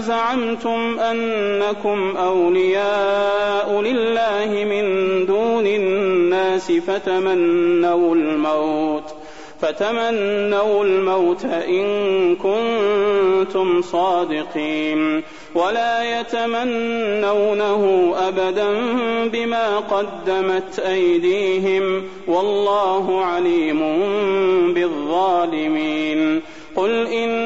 زعمتم أنكم أولياء لله من دون الناس فتمنوا الموت فتمنوا الموت إن كنتم صادقين. ولا يتمنونه أبدا بما قدمت أيديهم والله عليم بالظالمين. قل إن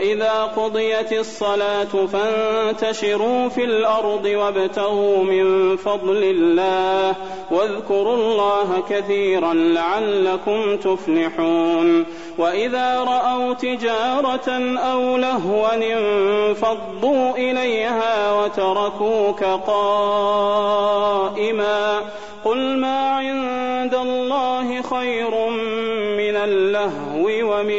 فإذا قضيت الصلاة فانتشروا في الأرض وابتغوا من فضل الله واذكروا الله كثيرا لعلكم تفلحون وإذا رأوا تجارة أو لهوا انفضوا إليها وتركوك قائما قل ما عند الله